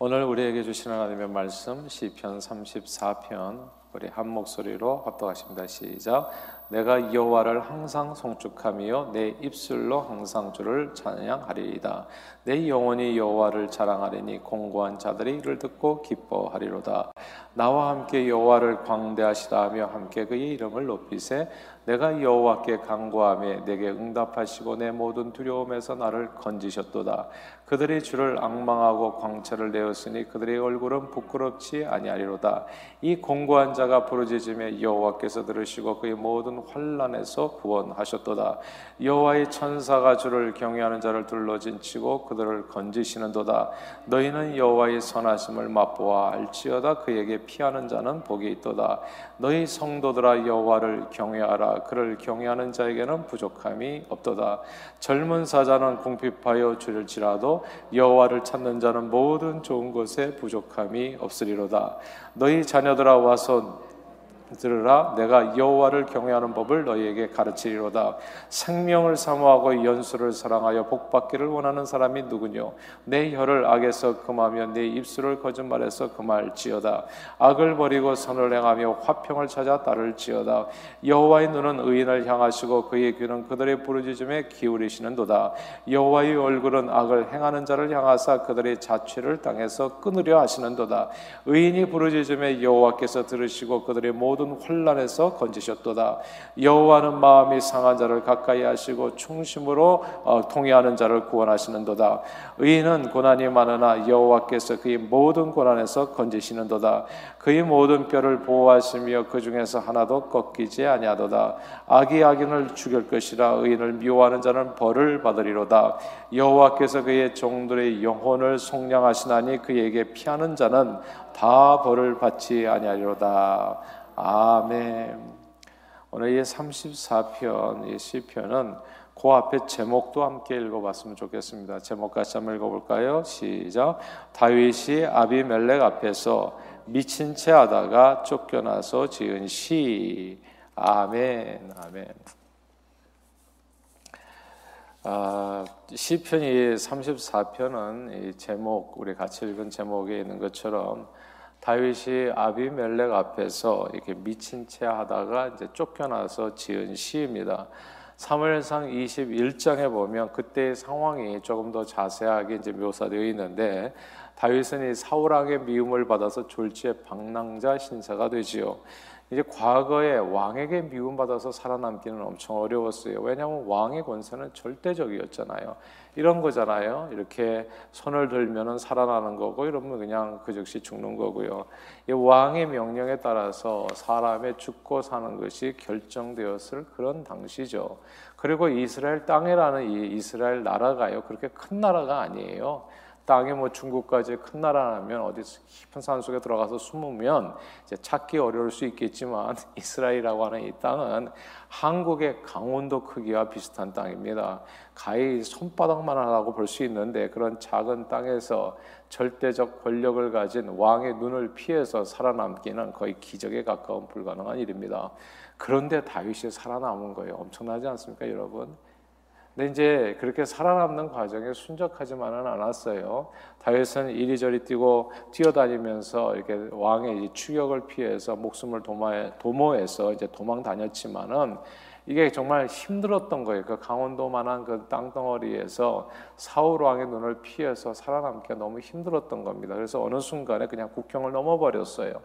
오늘 우리에게 주신 하나님의 말씀 시편 34편 우리 한 목소리로 합독하십니다. 시작. 내가 여호와를 항상 송축하며 내 입술로 항상 주를 찬양하리이다. 내 영혼이 여호와를 자랑하리니 공고한 자들이 이를 듣고 기뻐하리로다. 나와 함께 여호와를 광대하시다 하며 함께 그의 이름을 높이세 내가 여호와께 간구하며 내게 응답하시고 내 모든 두려움에서 나를 건지셨도다. 그들이 주를 악망하고 광채를 내었으니 그들의 얼굴은 부끄럽지 아니하리로다. 이 공고한 자가 부르짖음에 여호와께서 들으시고 그의 모든 환란에서 구원하셨도다. 여호와의 천사가 주를 경외하는 자를 둘러진치고 그들을 건지시는도다. 너희는 여호와의 선하심을 맛보아 알지어다. 그에게 피하는 자는 복이 있도다. 너희 성도들아 여호와를 경외하라. 그를 경외하는 자에게는 부족함이 없도다. 젊은 사자는 궁핍하여 줄일지라도 여호와를 찾는 자는 모든 좋은 것에 부족함이 없으리로다. 너희 자녀들아 와서 들으라 내가 여호와를 경외하는 법을 너희에게 가르치리로다. 생명을 사모하고 연수를 사랑하여 복받기를 원하는 사람이 누구뇨? 내 혀를 악에서 금하며 내 입술을 거짓말해서 금할지어다. 악을 버리고 선을 행하며 화평을 찾아 따를지어다. 여호와의 눈은 의인을 향하시고 그의 귀는 그들의 부르짖음에 기울이시는도다. 여호와의 얼굴은 악을 행하는 자를 향하사 그들의 자취를 땅에서 끊으려 하시는도다. 의인이 부르짖음에 여호와께서 들으시고 그들의 모든 모든 혼란에서 건지셨도다. 여호와는 마음이 상한 자를 가까이 하시고 충심으로 어, 통해하는 자를 구원하시는도다. 의인은 고난이 많으나 여호와께서 그의 모든 고난에서 건지시는도다. 그의 모든 뼈를 보호하시며 그 중에서 하나도 꺾이지 아니하도다. 악이 악인을 죽일 것이라 의인을 미워하는 자는 벌을 받으리로다. 여호와께서 그의 종들의 영혼을 속량하시나니 그에게 피하는 자는 다 벌을 받지 아니하리로다. 아멘. 오늘 이 34편 이 시편은 그 앞에 제목도 함께 읽어봤으면 좋겠습니다. 제목 같이 한번 읽어볼까요? 시작. 다윗이 아비멜렉 앞에서 미친 채 하다가 쫓겨나서 지은 시. 아멘. 아멘. 아, 시편이 34편은 이 제목 우리 같이 읽은 제목에 있는 것처럼 다윗이 아비멜렉 앞에서 이렇게 미친 채 하다가 이제 쫓겨나서 지은 시입니다. 사무엘상 21장에 보면 그때의 상황이 조금 더 자세하게 이제 묘사되어 있는데 다윗은 이 사울 왕의 미움을 받아서 졸지의 방랑자 신사가 되지요. 이제 과거에 왕에게 미움받아서 살아남기는 엄청 어려웠어요. 왜냐하면 왕의 권세는 절대적이었잖아요. 이런 거잖아요. 이렇게 손을 들면은 살아나는 거고 이러면 그냥 그 즉시 죽는 거고요. 이 왕의 명령에 따라서 사람의 죽고 사는 것이 결정되었을 그런 당시죠. 그리고 이스라엘 땅이라는 이 이스라엘 나라가요. 그렇게 큰 나라가 아니에요. 땅에 뭐 중국까지 큰 나라라면 어디 깊은 산 속에 들어가서 숨으면 찾기 어려울 수 있겠지만 이스라엘이라고 하는 이 땅은 한국의 강원도 크기와 비슷한 땅입니다. 가히 손바닥만 하다고 볼 수 있는데 그런 작은 땅에서 절대적 권력을 가진 왕의 눈을 피해서 살아남기는 거의 기적에 가까운 불가능한 일입니다. 그런데 다윗이 살아남은 거예요. 엄청나지 않습니까, 여러분? 근데 이제 그렇게 살아남는 과정에 순적하지만은 않았어요. 다윗은 이리저리 뛰고 뛰어다니면서 이렇게 왕의 추격을 피해서 목숨을 도모해서 이제 도망 다녔지만은 이게 정말 힘들었던 거예요. 그 강원도만한 그 땅덩어리에서 사울 왕의 눈을 피해서 살아남기가 너무 힘들었던 겁니다. 그래서 어느 순간에 그냥 국경을 넘어버렸어요.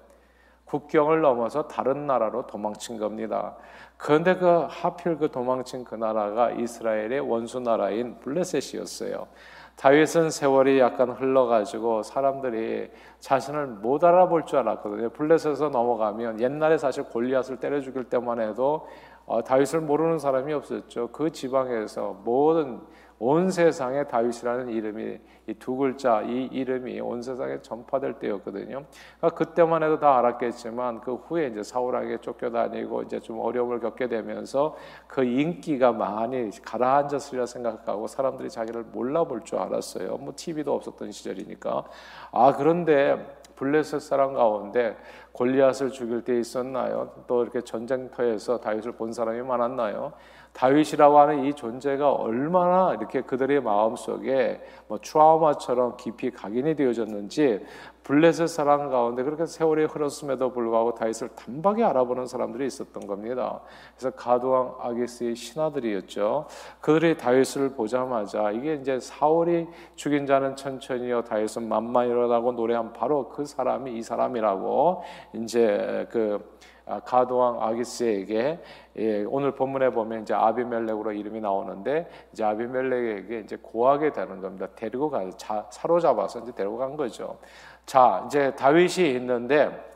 국경을 넘어서 다른 나라로 도망친 겁니다. 그런데 그 하필 그 도망친 그 나라가 이스라엘의 원수 나라인 블레셋이었어요. 다윗은 세월이 약간 흘러가지고 사람들이 자신을 못 알아볼 줄 알았거든요. 블레셋에서 넘어가면 옛날에 사실 골리앗을 때려 죽일 때만 해도 어, 다윗을 모르는 사람이 없었죠. 그 지방에서 모든 온 세상에 다윗이라는 이름이 이 두 글자 이 이름이 온 세상에 전파될 때였거든요. 그러니까 그때만 해도 다 알았겠지만 그 후에 이제 사울에게 쫓겨다니고 이제 좀 어려움을 겪게 되면서 그 인기가 많이 가라앉았으리라 생각하고 사람들이 자기를 몰라볼 줄 알았어요. 뭐 TV도 없었던 시절이니까. 아 그런데 블레셋 사람 가운데 골리앗을 죽일 때 있었나요? 또 이렇게 전쟁터에서 다윗을 본 사람이 많았나요? 다윗이라고 하는 이 존재가 얼마나 이렇게 그들의 마음 속에 뭐 트라우마처럼 깊이 각인이 되어졌는지 블레셋 사람 가운데 그렇게 세월이 흘렀음에도 불구하고 다윗을 단박에 알아보는 사람들이 있었던 겁니다. 그래서 가두왕 아기스의 신하들이었죠. 그들이 다윗을 보자마자 이게 이제 사울이 죽인 자는 천천히요 다윗은 만만이라고 노래한 바로 그 사람이 이 사람이라고 이제 그 아, 가도왕 아기스에게 예, 오늘 본문에 보면 이제 아비멜렉으로 이름이 나오는데 이제 아비멜렉에게 이제 고하게 되는 겁니다. 데리고 가 사로잡아서 이제 데리고 간 거죠. 자, 이제 다윗이 있는데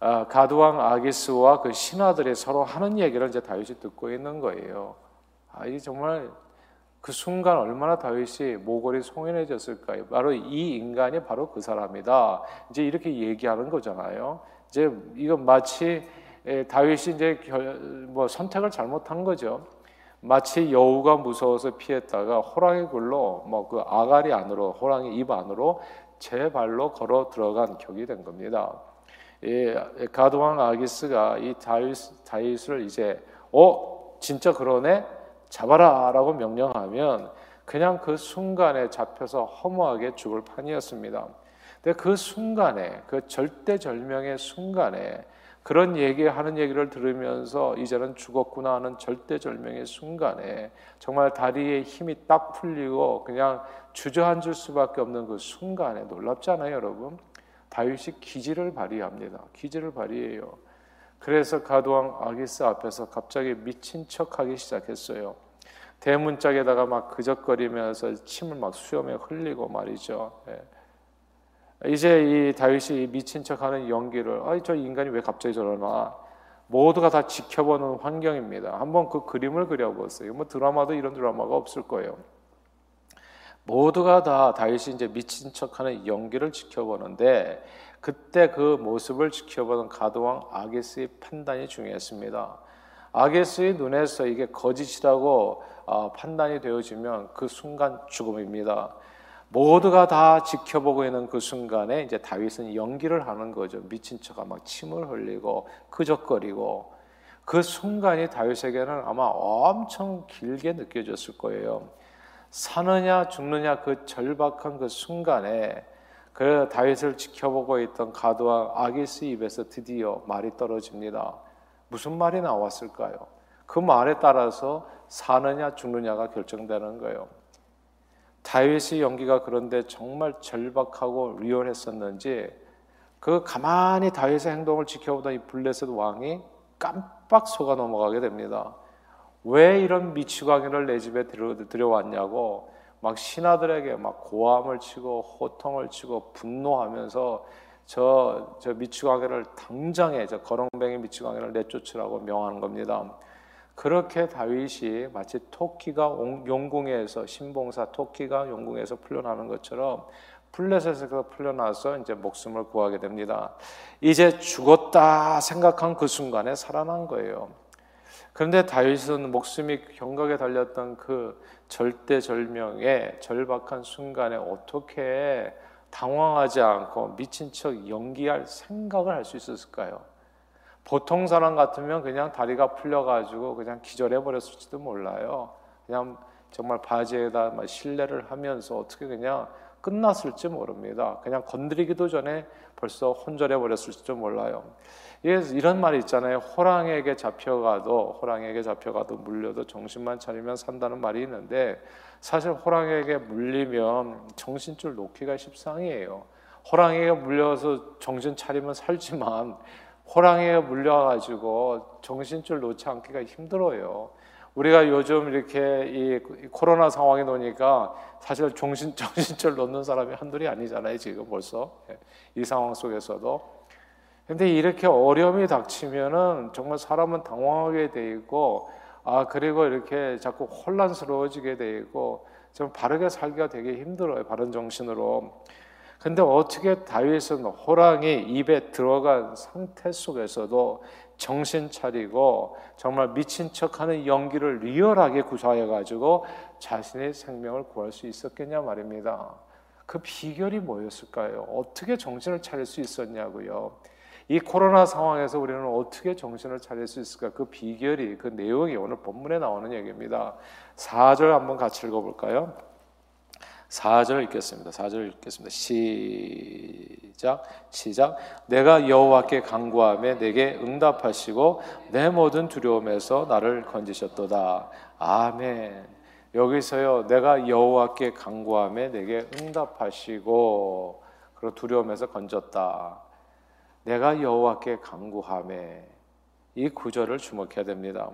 아, 가두왕 아기스와 그 신하들이 서로 하는 얘기를 이제 다윗이 듣고 있는 거예요. 아, 이 정말 그 순간 얼마나 다윗이 모골이 송연해졌을까요? 바로 이 인간이 바로 그 사람이다. 이제 이렇게 얘기하는 거잖아요. 이제 이건 마치 다윗이 이제 뭐 선택을 잘못한 거죠. 마치 여우가 무서워서 피했다가 호랑이 굴로 뭐 그 아가리 안으로 호랑이 입 안으로 제 발로 걸어 들어간 격이 된 겁니다. 이 가드왕 아기스가 이 다윗, 다윗을 이제 어 진짜 그러네 잡아라라고 명령하면 그냥 그 순간에 잡혀서 허무하게 죽을 판이었습니다. 근데 그 순간에 그 절대절명의 순간에 그런 얘기하는 얘기를 들으면서 이제는 죽었구나 하는 절대절명의 순간에 정말 다리에 힘이 딱 풀리고 그냥 주저앉을 수밖에 없는 그 순간에 놀랍잖아요, 여러분. 다윗이 기지를 발휘합니다. 기지를 발휘해요. 그래서 가도왕 아기스 앞에서 갑자기 미친 척하기 시작했어요. 대문짝에다가 막 그적거리면서 침을 막 수염에 흘리고 말이죠. 예. 이제 이 다윗이 미친 척하는 연기를 아이 저 인간이 왜 갑자기 저러나 모두가 다 지켜보는 환경입니다. 한번 그 그림을 그려보세요. 뭐 드라마도 이런 드라마가 없을 거예요. 모두가 다 다윗이 이제 미친 척하는 연기를 지켜보는데 그때 그 모습을 지켜보는 가드왕 아게스의 판단이 중요했습니다. 아게스의 눈에서 이게 거짓이라고 어, 판단이 되어지면 그 순간 죽음입니다. 모두가 다 지켜보고 있는 그 순간에 이제 다윗은 연기를 하는 거죠. 미친 척가 막 침을 흘리고 끄적거리고 그 순간이 다윗에게는 아마 엄청 길게 느껴졌을 거예요. 사느냐 죽느냐 그 절박한 그 순간에 그 다윗을 지켜보고 있던 가드와 아기스 입에서 드디어 말이 떨어집니다. 무슨 말이 나왔을까요? 그 말에 따라서 사느냐 죽느냐가 결정되는 거예요. 다윗의 연기가 그런데 정말 절박하고 리얼했었는지 그 가만히 다윗의 행동을 지켜보던 이 블레셋 왕이 깜빡 속아 넘어가게 됩니다. 왜 이런 미치광이를 내 집에 들여 왔냐고 막 신하들에게 막 고함을 치고 호통을 치고 분노하면서 저, 저 미치광이를 당장에 저 거렁뱅이 미치광이를 내쫓으라고 명하는 겁니다. 그렇게 다윗이 마치 토끼가 용궁에서 신봉사 토끼가 용궁에서 풀려나는 것처럼 플레셋에서 풀려나서 이제 목숨을 구하게 됩니다. 이제 죽었다 생각한 그 순간에 살아난 거예요. 그런데 다윗은 목숨이 경각에 달렸던 그 절대절명의 절박한 순간에 어떻게 당황하지 않고 미친 척 연기할 생각을 할 수 있었을까요? 보통 사람 같으면 그냥 다리가 풀려가지고 그냥 기절해 버렸을지도 몰라요. 그냥 정말 바지에다 신뢰를 하면서 어떻게 그냥 끝났을지 모릅니다. 그냥 건드리기도 전에 벌써 혼절해 버렸을지도 몰라요. 이런 말이 있잖아요. 호랑에게 잡혀가도 호랑에게 잡혀가도 물려도 정신만 차리면 산다는 말이 있는데 사실 호랑에게 물리면 정신줄 놓기가 십상이에요. 호랑이에 물려서 정신 차리면 살지만 호랑이에 물려가지고 정신줄 놓지 않기가 힘들어요. 우리가 요즘 이렇게 이 코로나 상황에 놓으니까 사실 정신, 정신줄 놓는 사람이 한둘이 아니잖아요, 지금 벌써. 예, 이 상황 속에서도. 근데 이렇게 어려움이 닥치면은 정말 사람은 당황하게 되고, 아, 그리고 이렇게 자꾸 혼란스러워지게 되고, 좀 바르게 살기가 되게 힘들어요, 바른 정신으로. 근데 어떻게 다윗은 호랑이 입에 들어간 상태 속에서도 정신 차리고 정말 미친 척하는 연기를 리얼하게 구사해 가지고 자신의 생명을 구할 수 있었겠냐 말입니다. 그 비결이 뭐였을까요? 어떻게 정신을 차릴 수 있었냐고요. 이 코로나 상황에서 우리는 어떻게 정신을 차릴 수 있을까? 그 비결이 그 내용이 오늘 본문에 나오는 얘기입니다. 4절 한번 같이 읽어 볼까요? 4절 읽겠습니다. 4절 읽겠습니다. 시작. 시작. 내가 여호와께 간구하며 내게 응답하시고 내 모든 두려움에서 나를 건지셨도다. 아멘. 여기서요. 내가 여호와께 간구하며 내게 응답하시고 그리고 두려움에서 건졌다. 내가 여호와께 간구하며 이 구절을 주목해야 됩니다.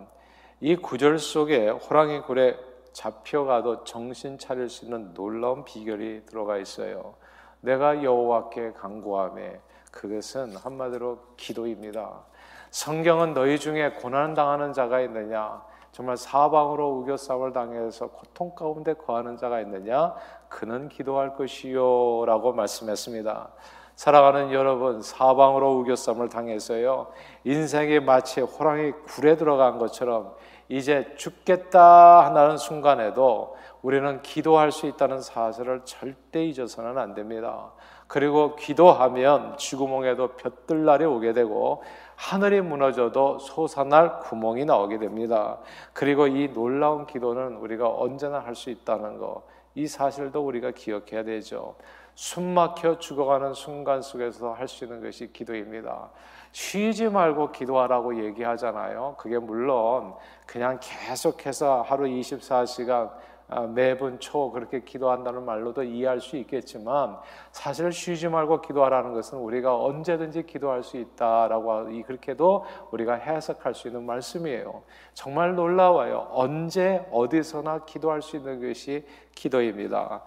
이 구절 속에 호랑이 굴에 잡혀가도 정신 차릴 수 있는 놀라운 비결이 들어가 있어요. 내가 여호와께 간구하며 그것은 한마디로 기도입니다. 성경은 너희 중에 고난 당하는 자가 있느냐? 정말 사방으로 우겨싸움을 당해서 고통 가운데 거하는 자가 있느냐? 그는 기도할 것이요 라고 말씀했습니다. 사랑하는 여러분, 사방으로 우겨싸움을 당해서요. 인생이 마치 호랑이 굴에 들어간 것처럼 이제 죽겠다 하는 순간에도 우리는 기도할 수 있다는 사실을 절대 잊어서는 안 됩니다. 그리고 기도하면 쥐구멍에도 볕들 날이 오게 되고 하늘이 무너져도 솟아날 구멍이 나오게 됩니다. 그리고 이 놀라운 기도는 우리가 언제나 할 수 있다는 거, 이 사실도 우리가 기억해야 되죠. 숨 막혀 죽어가는 순간 속에서 할 수 있는 것이 기도입니다. 쉬지 말고 기도하라고 얘기하잖아요. 그게 물론 그냥 계속해서 하루 24시간 아, 매분 초 그렇게 기도한다는 말로도 이해할 수 있겠지만 사실 쉬지 말고 기도하라는 것은 우리가 언제든지 기도할 수 있다라고 그렇게도 우리가 해석할 수 있는 말씀이에요. 정말 놀라워요. 언제 어디서나 기도할 수 있는 것이 기도입니다.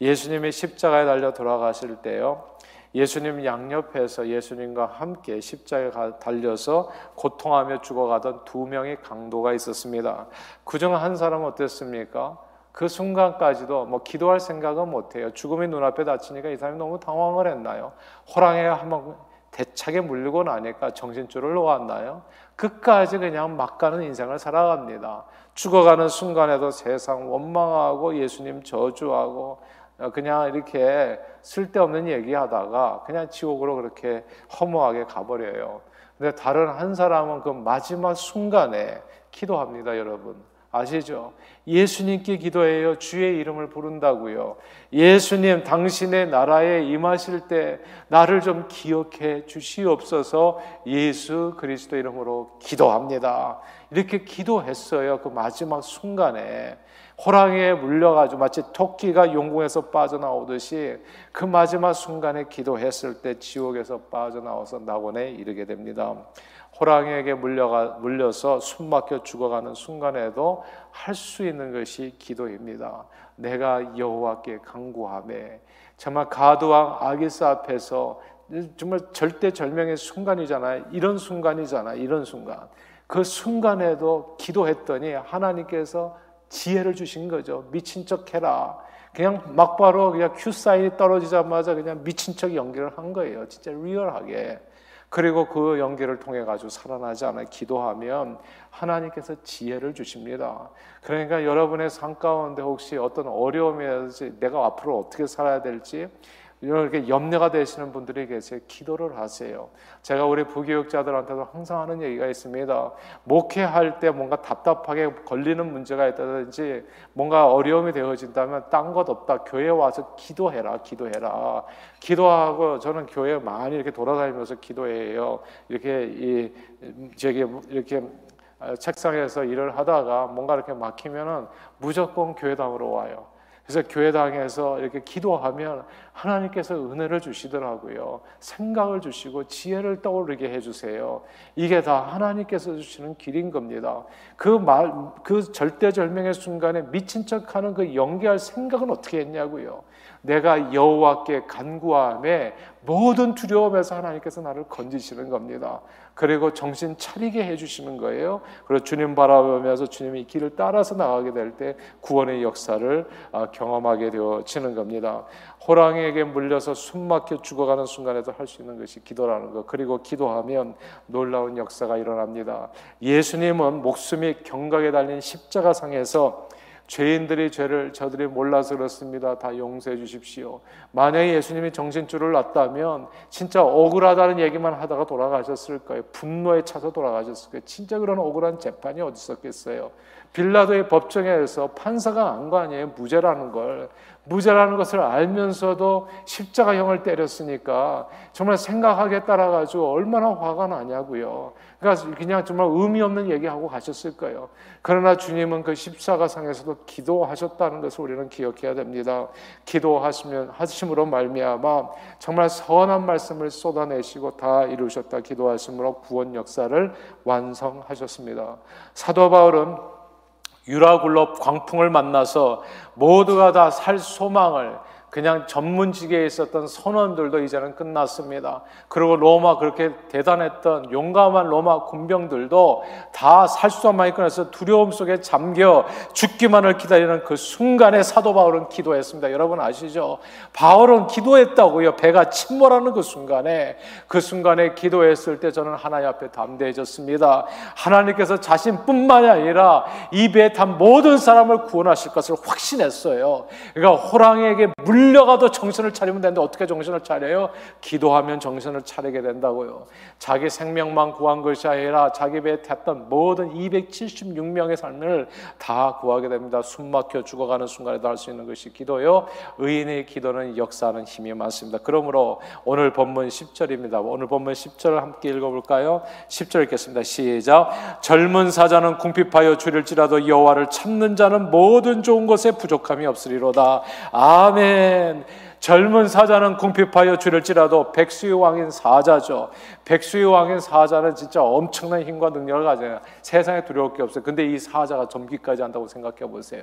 예수님이 십자가에 달려 돌아가실 때요. 예수님 양옆에서 예수님과 함께 십자가에 달려서 고통하며 죽어가던 두 명의 강도가 있었습니다. 그중 한 사람은 어땠습니까? 그 순간까지도 뭐 기도할 생각은 못해요. 죽음이 눈앞에 닥치니까 이 사람이 너무 당황을 했나요? 호랑이에 한번 대차게 물리고 나니까 정신줄을 놓았나요? 끝까지 그냥 막 가는 인생을 살아갑니다. 죽어가는 순간에도 세상 원망하고 예수님 저주하고 어, 그냥 이렇게 쓸데없는 얘기하다가 그냥 지옥으로 그렇게 허무하게 가버려요. 근데 다른 한 사람은 그 마지막 순간에 기도합니다, 여러분. 아시죠? 예수님께 기도해요. 주의 이름을 부른다고요. 예수님, 당신의 나라에 임하실 때 나를 좀 기억해 주시옵소서 예수 그리스도 이름으로 기도합니다. 이렇게 기도했어요. 그 마지막 순간에. 호랑이에 물려가지고 마치 토끼가 용궁에서 빠져나오듯이 그 마지막 순간에 기도했을 때 지옥에서 빠져나와서 낙원에 이르게 됩니다. 호랑이에게 물려가, 물려서 숨막혀 죽어가는 순간에도 할 수 있는 것이 기도입니다. 내가 여호와께 간구하매 정말 가드왕 아기스 앞에서 정말 절대절명의 순간이잖아요. 이런 순간이잖아요. 이런 순간. 그 순간에도 기도했더니 하나님께서 지혜를 주신 거죠. 미친 척 해라. 그냥 막바로 그냥 큐 사인이 떨어지자마자 그냥 미친 척 연기를 한 거예요. 진짜 리얼하게. 그리고 그 연기를 통해 가지고 살아나지 않아 기도하면 하나님께서 지혜를 주십니다. 그러니까 여러분의 삶 가운데 혹시 어떤 어려움이 내가 앞으로 어떻게 살아야 될지 이렇게 염려가 되시는 분들이 계세요. 기도를 하세요. 제가 우리 부교육자들한테도 항상 하는 얘기가 있습니다. 목회할 때 뭔가 답답하게 걸리는 문제가 있다든지 뭔가 어려움이 되어진다면 딴 것 없다. 교회 와서 기도해라. 기도해라. 기도하고 저는 교회 많이 이렇게 돌아다니면서 기도해요. 이렇게 이 저기 이렇게 책상에서 일을 하다가 뭔가 이렇게 막히면은 무조건 교회당으로 와요. 그래서 교회당에서 이렇게 기도하면 하나님께서 은혜를 주시더라고요. 생각을 주시고 지혜를 떠오르게 해주세요. 이게 다 하나님께서 주시는 길인 겁니다. 그 말, 그 절대절명의 순간에 미친 척 하는 그 연기할 생각은 어떻게 했냐고요. 내가 여호와께 간구함에 모든 두려움에서 하나님께서 나를 건지시는 겁니다. 그리고 정신 차리게 해주시는 거예요. 그리고 주님 바라보면서 주님이 길을 따라서 나가게 될 때 구원의 역사를 아, 경험하게 되어지는 겁니다. 호랑이에게 물려서 숨막혀 죽어가는 순간에도 할 수 있는 것이 기도라는 것. 그리고 기도하면 놀라운 역사가 일어납니다. 예수님은 목숨이 경각에 달린 십자가상에서 죄인들이 죄를 저들이 몰라서 그렇습니다. 다 용서해 주십시오. 만약에 예수님이 정신줄을 놨다면 진짜 억울하다는 얘기만 하다가 돌아가셨을 거예요. 분노에 차서 돌아가셨을 거예요. 진짜 그런 억울한 재판이 어디 있었겠어요. 빌라도의 법정에서 판사가 안 거 아니에요. 무죄라는 걸. 무죄라는 것을 알면서도 십자가형을 때렸으니까 정말 생각하게 따라가지고 얼마나 화가 나냐고요. 그러니까 그냥 정말 의미 없는 얘기하고 가셨을 거예요. 그러나 주님은 그 십자가 상에서도 기도하셨다는 것을 우리는 기억해야 됩니다. 기도하시면 하심으로 말미암아 정말 선한 말씀을 쏟아내시고 다 이루셨다 기도하심으로 구원 역사를 완성하셨습니다. 사도 바울은 유라굴로 광풍을 만나서 모두가 다 살 소망을 그냥 전문직에 있었던 선원들도 이제는 끝났습니다. 그리고 로마 그렇게 대단했던 용감한 로마 군병들도 다 끊어서 두려움 속에 잠겨 죽기만을 기다리는 그 순간에 사도 바울은 기도했습니다. 여러분 아시죠? 바울은 기도했다고요. 배가 침몰하는 그 순간에 그 순간에 기도했을 때 저는 하나님 앞에 담대해졌습니다. 하나님께서 자신뿐만이 아니라 이 배에 탄 모든 사람을 구원하실 것을 확신했어요. 그러니까 호랑이에게 물 물려가도 정신을 차리면 되는데 어떻게 정신을 차려요? 기도하면 정신을 차리게 된다고요. 자기 생명만 구한 것이 아니라 자기 배에 탔던 모든 276명의 삶을 다 구하게 됩니다. 숨 막혀 죽어가는 순간에도 할 수 있는 것이 기도요. 의인의 기도는 역사하는 힘이 많습니다. 그러므로 오늘 본문 10절입니다. 오늘 본문 10절을 함께 읽어볼까요? 10절 읽겠습니다. 시작. 젊은 사자는 궁핍하여 줄일지라도 여호와를 찾는 자는 모든 좋은 것에 부족함이 없으리로다. 아멘. 아멘. 젊은 사자는 궁핍하여 줄일지라도 백수의 왕인 사자죠. 백수의 왕인 사자는 진짜 엄청난 힘과 능력을 가져요. 세상에 두려울 게 없어요. 근데 이 사자가 점기까지 한다고 생각해 보세요.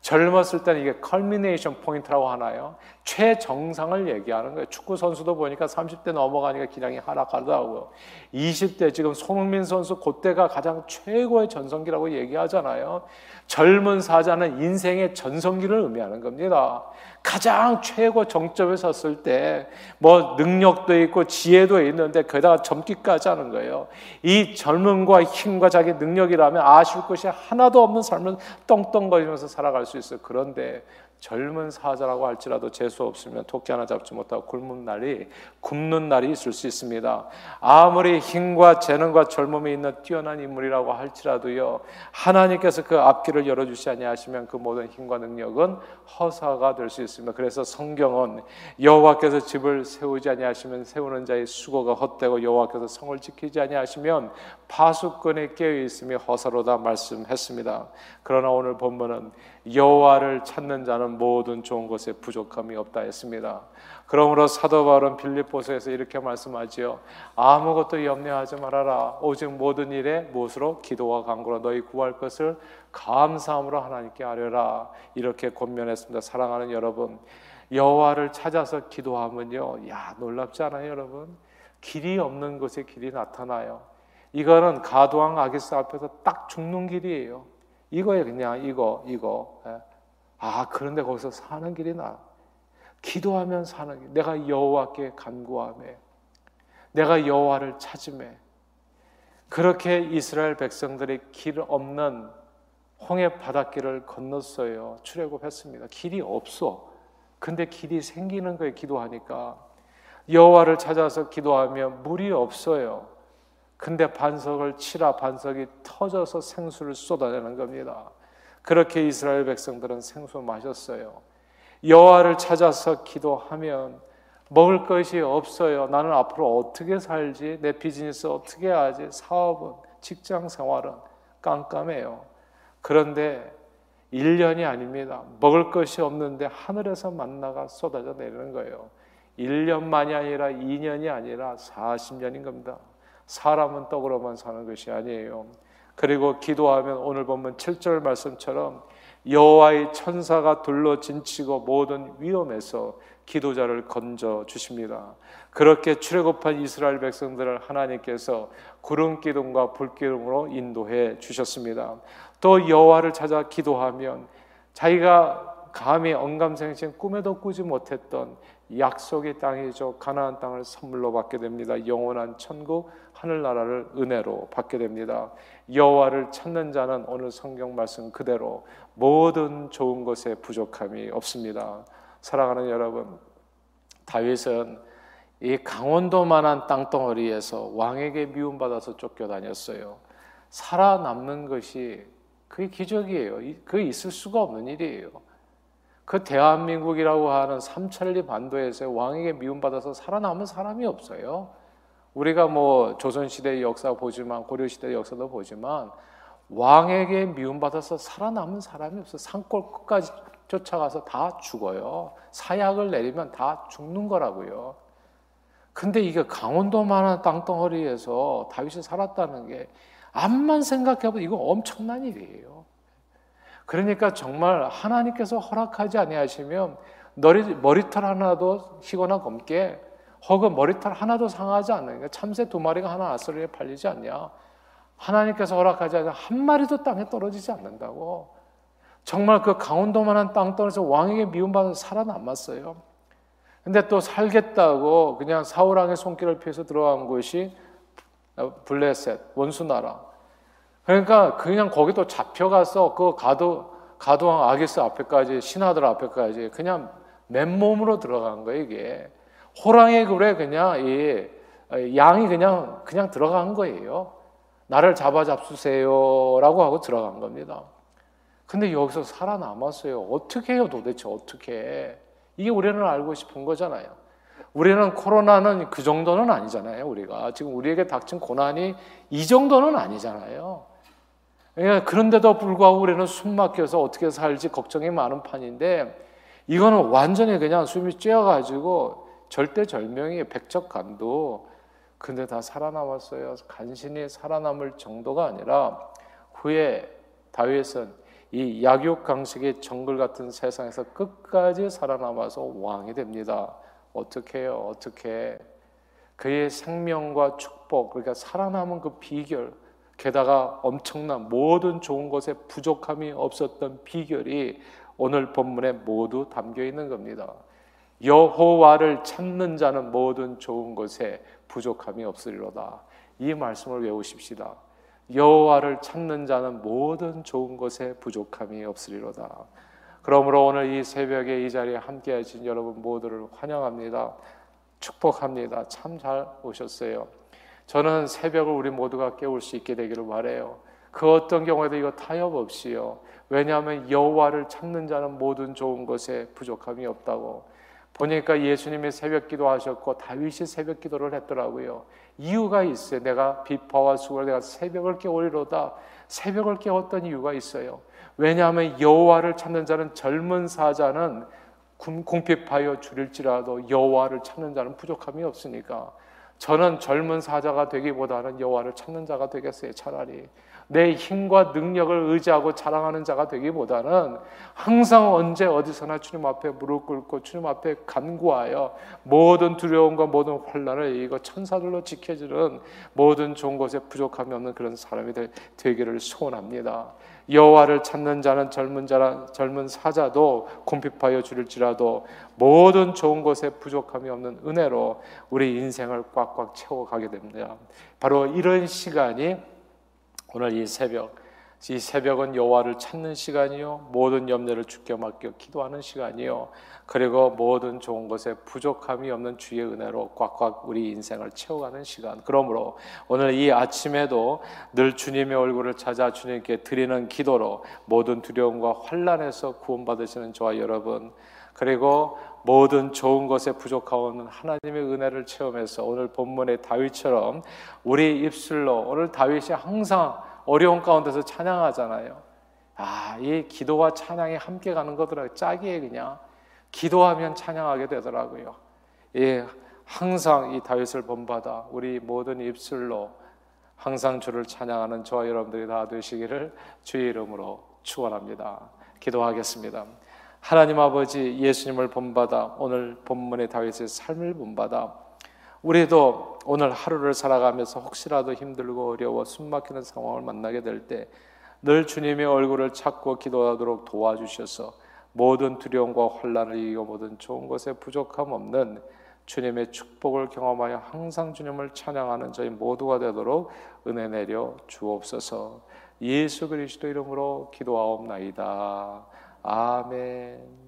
젊었을 때는 이게 culmination point라고 하나요? 최정상을 얘기하는 거예요. 축구 선수도 보니까 30대 넘어가니까 기량이 하락하더라고요. 20대 지금 손흥민 선수 그때가 가장 최고의 전성기라고 얘기하잖아요. 젊은 사자는 인생의 전성기를 의미하는 겁니다. 가장 최고 정점에 섰을 때 뭐 능력도 있고 지혜도 있는데 거기다가 젊기까지 하는 거예요. 이 젊음과 힘과 자기 능력이라면 아쉬울 것이 하나도 없는 삶을 떵떵거리면서 살아갈 수 있어요. 그런데 젊은 사자라고 할지라도 재수 없으면 토끼 하나 잡지 못하고 굶는 날이 굶는 날이 있을 수 있습니다. 아무리 힘과 재능과 젊음이 있는 뛰어난 인물이라고 할지라도요. 하나님께서 그 앞길을 열어 주시 아니하시면 그 모든 힘과 능력은 허사가 될 수 있습니다. 그래서 성경은 여호와께서 집을 세우지 아니하시면 세우는 자의 수고가 헛되고 여호와께서 성을 지키지 아니하시면 파수꾼이 깨어 있음이 허사로다 말씀했습니다. 그러나 오늘 본문은 여호와를 찾는 자는 모든 좋은 것에 부족함이 없다 했습니다. 그러므로 사도 바울은 빌립보서에서 이렇게 말씀하지요. 아무것도 염려하지 말아라. 오직 모든 일에 무엇으로 기도와 간구로 너희 구할 것을 감사함으로 하나님께 아뢰라. 이렇게 권면했습니다. 사랑하는 여러분, 여호와를 찾아서 기도하면요. 야, 놀랍지 않아요, 여러분? 길이 없는 곳에 길이 나타나요. 이거는 가도왕 아기스 앞에서 딱 죽는 길이에요. 이거에 그냥 이거 이거. 예. 아 그런데 거기서 사는 길이 나. 기도하면 사는 길. 내가 여호와께 간구하며 내가 여호와를 찾으며 그렇게 이스라엘 백성들이 길 없는 홍해 바닷길을 건넜어요. 출애굽했습니다. 길이 없어. 근데 길이 생기는 거에 기도하니까 여호와를 찾아서 기도하면 물이 없어요. 근데 반석을 치라 반석이 터져서 생수를 쏟아내는 겁니다. 그렇게 이스라엘 백성들은 생수 마셨어요. 여호와를 찾아서 기도하면 먹을 것이 없어요. 나는 앞으로 어떻게 살지? 내 비즈니스 어떻게 하지? 사업은 직장 생활은 깜깜해요. 그런데 1년이 아닙니다. 먹을 것이 없는데 하늘에서 만나가 쏟아져 내리는 거예요. 1년만이 아니라 2년이 아니라 40년인 겁니다. 사람은 떡으로만 사는 것이 아니에요. 그리고 기도하면 오늘 보면 7절 말씀처럼 여호와의 천사가 둘러 진치고 모든 위험에서 기도자를 건져 주십니다. 그렇게 출애굽한 이스라엘 백성들을 하나님께서 구름 기둥과 불 기둥으로 인도해 주셨습니다. 또 여호와를 찾아 기도하면 자기가 감히 언감생심 꿈에도 꾸지 못했던 약속의 땅이죠. 가나안 땅을 선물로 받게 됩니다. 영원한 천국 하늘나라를 은혜로 받게 됩니다. 여호와를 찾는 자는 오늘 성경 말씀 그대로 모든 좋은 것에 부족함이 없습니다. 사랑하는 여러분, 다윗은 이 강원도만한 땅덩어리에서 왕에게 미움받아서 쫓겨다녔어요. 살아남는 것이 그게 기적이에요. 그게 있을 수가 없는 일이에요. 그 대한민국이라고 하는 삼천리 반도에서 왕에게 미움받아서 살아남은 사람이 없어요. 우리가 뭐 조선시대의 역사 보지만 고려시대의 역사도 보지만 왕에게 미움받아서 살아남은 사람이 없어. 산골 끝까지 쫓아가서 다 죽어요. 사약을 내리면 다 죽는 거라고요. 근데 이게 강원도만한 땅덩어리에서 다윗이 살았다는 게 암만 생각해보면 이거 엄청난 일이에요. 그러니까 정말 하나님께서 허락하지 아니하시면 머리털 하나도 희거나 검게 혹은 머리털 하나도 상하지 않는 참새 두 마리가 하나 아스리에 팔리지 않냐? 하나님께서 허락하지 않으면 한 마리도 땅에 떨어지지 않는다고. 정말 그 강원도만한 땅덩어리에서 왕에게 미움받아서 살아남았어요. 근데 또 살겠다고 그냥 사우랑의 손길을 피해서 들어간 곳이 블레셋 원수 나라. 그러니까 그냥 거기도 잡혀가서 그 가도 가도왕 아기스 앞에까지 신하들 앞에까지 그냥 맨몸으로 들어간 거예요 이게 호랑이 굴에 그냥 이 양이 그냥 그냥 들어간 거예요. 나를 잡아 잡수세요라고 하고 들어간 겁니다. 근데 여기서 살아남았어요. 어떻게 해요 도대체 어떻게? 이게 우리는 알고 싶은 거잖아요. 우리는 코로나는 그 정도는 아니잖아요. 우리가 지금 우리에게 닥친 고난이 이 정도는 아니잖아요. 그러니까 그런데도 불구하고 우리는 숨 막혀서 어떻게 살지 걱정이 많은 판인데 이거는 완전히 그냥 숨이 쬐어가지고 절대절명이 백척간도 근데 다 살아남았어요. 간신히 살아남을 정도가 아니라 후에 다윗은 이 약육 강식의 정글 같은 세상에서 끝까지 살아남아서 왕이 됩니다. 어떻게 해요? 어떻게 그의 생명과 축복, 그러니까 살아남은 그 비결, 게다가 엄청난 모든 좋은 것에 부족함이 없었던 비결이 오늘 본문에 모두 담겨 있는 겁니다. 여호와를 찾는 자는 모든 좋은 것에 부족함이 없으리로다. 이 말씀을 외우십시다. 여호와를 찾는 자는 모든 좋은 것에 부족함이 없으리로다. 그러므로 오늘 이 새벽에 이 자리에 함께 하신 여러분 모두를 환영합니다. 축복합니다. 참 잘 오셨어요. 저는 새벽을 우리 모두가 깨울 수 있게 되기를 바래요. 그 어떤 경우에도 이거 타협 없이요. 왜냐하면 여호와를 찾는 자는 모든 좋은 것에 부족함이 없다고. 보니까 예수님이 새벽 기도하셨고 다윗이 새벽 기도를 했더라고요. 이유가 있어요. 내가 비파와 수고를 내가 새벽을 깨우리로다. 새벽을 깨웠던 이유가 있어요. 왜냐하면 여호와를 찾는 자는 젊은 사자는 궁핍하여 줄일지라도 여호와를 찾는 자는 부족함이 없으니까 저는 젊은 사자가 되기보다는 여호와를 찾는 자가 되겠어요. 차라리 내 힘과 능력을 의지하고 자랑하는 자가 되기보다는 항상 언제 어디서나 주님 앞에 무릎 꿇고 주님 앞에 간구하여 모든 두려움과 모든 환란을 이거 천사들로 지켜주는 모든 좋은 것에 부족함이 없는 그런 사람이 되기를 소원합니다. 여호와를 찾는 자는 젊은 자라 젊은 사자도 곰핍하여 줄일지라도 모든 좋은 것에 부족함이 없는 은혜로 우리 인생을 꽉꽉 채워 가게 됩니다. 바로 이런 시간이 오늘 이 새벽, 이 새벽은 여호와를 찾는 시간이요, 모든 염려를 주께 맡겨 기도하는 시간이요, 그리고 모든 좋은 것에 부족함이 없는 주의 은혜로 꽉꽉 우리 인생을 채워가는 시간. 그러므로 오늘 이 아침에도 늘 주님의 얼굴을 찾아 주님께 드리는 기도로 모든 두려움과 환란에서 구원받으시는 저와 여러분, 그리고 모든 좋은 것에 부족하오는 하나님의 은혜를 체험해서 오늘 본문의 다윗처럼 우리 입술로 오늘 다윗이 항상 어려운 가운데서 찬양하잖아요. 아, 이 기도와 찬양이 함께 가는 거더라고요. 짝이에요, 그냥. 기도하면 찬양하게 되더라고요. 예, 항상 이 다윗을 본받아 우리 모든 입술로 항상 주를 찬양하는 저와 여러분들이 다 되시기를 주의 이름으로 축원합니다. 기도하겠습니다. 하나님 아버지 예수님을 본받아 오늘 본문의 다윗의 삶을 본받아 우리도 오늘 하루를 살아가면서 혹시라도 힘들고 어려워 숨막히는 상황을 만나게 될 때 늘 주님의 얼굴을 찾고 기도하도록 도와주셔서 모든 두려움과 환란을 이기고 모든 좋은 것에 부족함 없는 주님의 축복을 경험하여 항상 주님을 찬양하는 저희 모두가 되도록 은혜 내려 주옵소서. 예수 그리스도 이름으로 기도하옵나이다. 아멘.